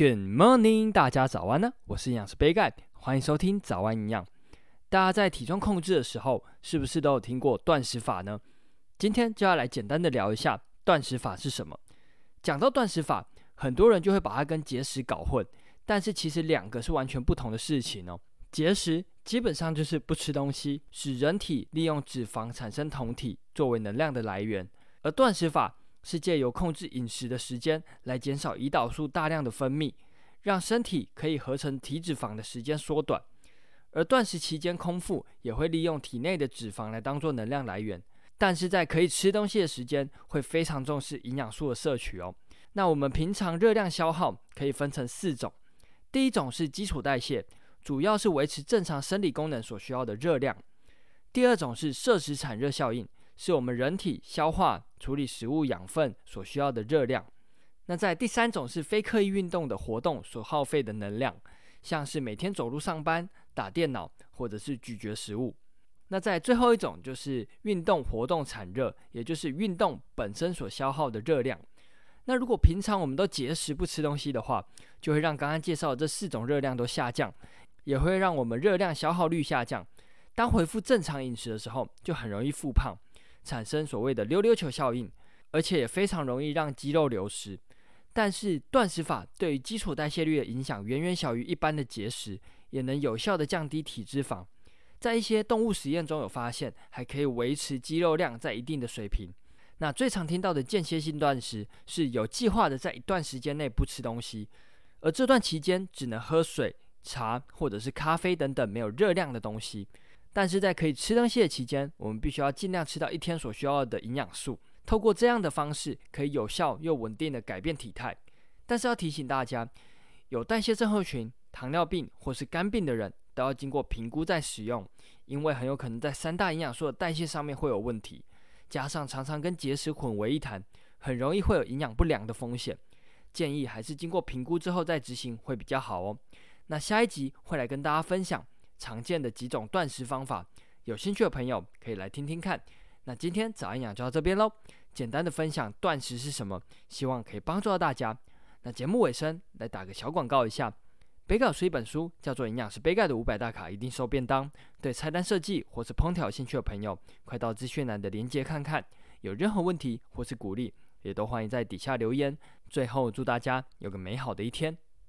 Good morning，大家早安呢！我是营养师杯盖，欢迎收听早安营养。大家在体重控制的时候，是不是都有听过断食法呢？今天就要来简单的聊一下断食法是什么。讲到断食法，很多人就会把它跟节食搞混，但是其实两个是完全不同的事情哦。节食基本上就是不吃东西，使人体利用脂肪产生酮体作为能量的来源，而断食法，是借由控制饮食的时间来减少胰岛素大量的分泌，让身体可以合成体脂肪的时间缩短。而断食期间空腹也会利用体内的脂肪来当做能量来源，但是在可以吃东西的时间会非常重视营养素的摄取哦。那我们平常热量消耗可以分成四种，第一种是基础代谢，主要是维持正常生理功能所需要的热量；第二种是摄食产热效应。是我们人体消化处理食物养分所需要的热量。那在第三种是非刻意运动的活动所耗费的能量，像是每天走路上班、打电脑或者是咀嚼食物。那在最后一种就是运动活动产热，也就是运动本身所消耗的热量。那如果平常我们都节食不吃东西的话，就会让刚刚介绍的这四种热量都下降，也会让我们热量消耗率下降。当恢复正常饮食的时候，就很容易复胖。产生所谓的溜溜球效应，而且也非常容易让肌肉流失。但是断食法对于基础代谢率的影响远远小于一般的节食，也能有效地降低体脂肪。在一些动物实验中有发现，还可以维持肌肉量在一定的水平。那最常听到的间歇性断食是有计划的在一段时间内不吃东西，而这段期间只能喝水、茶或者是咖啡等等没有热量的东西。但是在可以吃东西的期间，我们必须要尽量吃到一天所需要的营养素。透过这样的方式，可以有效又稳定的改变体态。但是要提醒大家，有代谢症候群、糖尿病或是肝病的人都要经过评估再使用，因为很有可能在三大营养素的代谢上面会有问题，加上常常跟节食混为一谈，很容易会有营养不良的风险。建议还是经过评估之后再执行会比较好哦。那下一集会来跟大家分享。常见的几种断食方法，有兴趣的朋友可以来听听看。那今天早安养就到这边喽，简单的分享断食是什么，希望可以帮助到大家。那节目尾声来打个小广告一下，杯盖是一本书，叫做《营养师杯盖的五百大卡一定瘦便当》。对菜单设计或是烹调有兴趣的朋友，快到资讯栏的链接看看。有任何问题或是鼓励，也都欢迎在底下留言。最后祝大家有个美好的一天。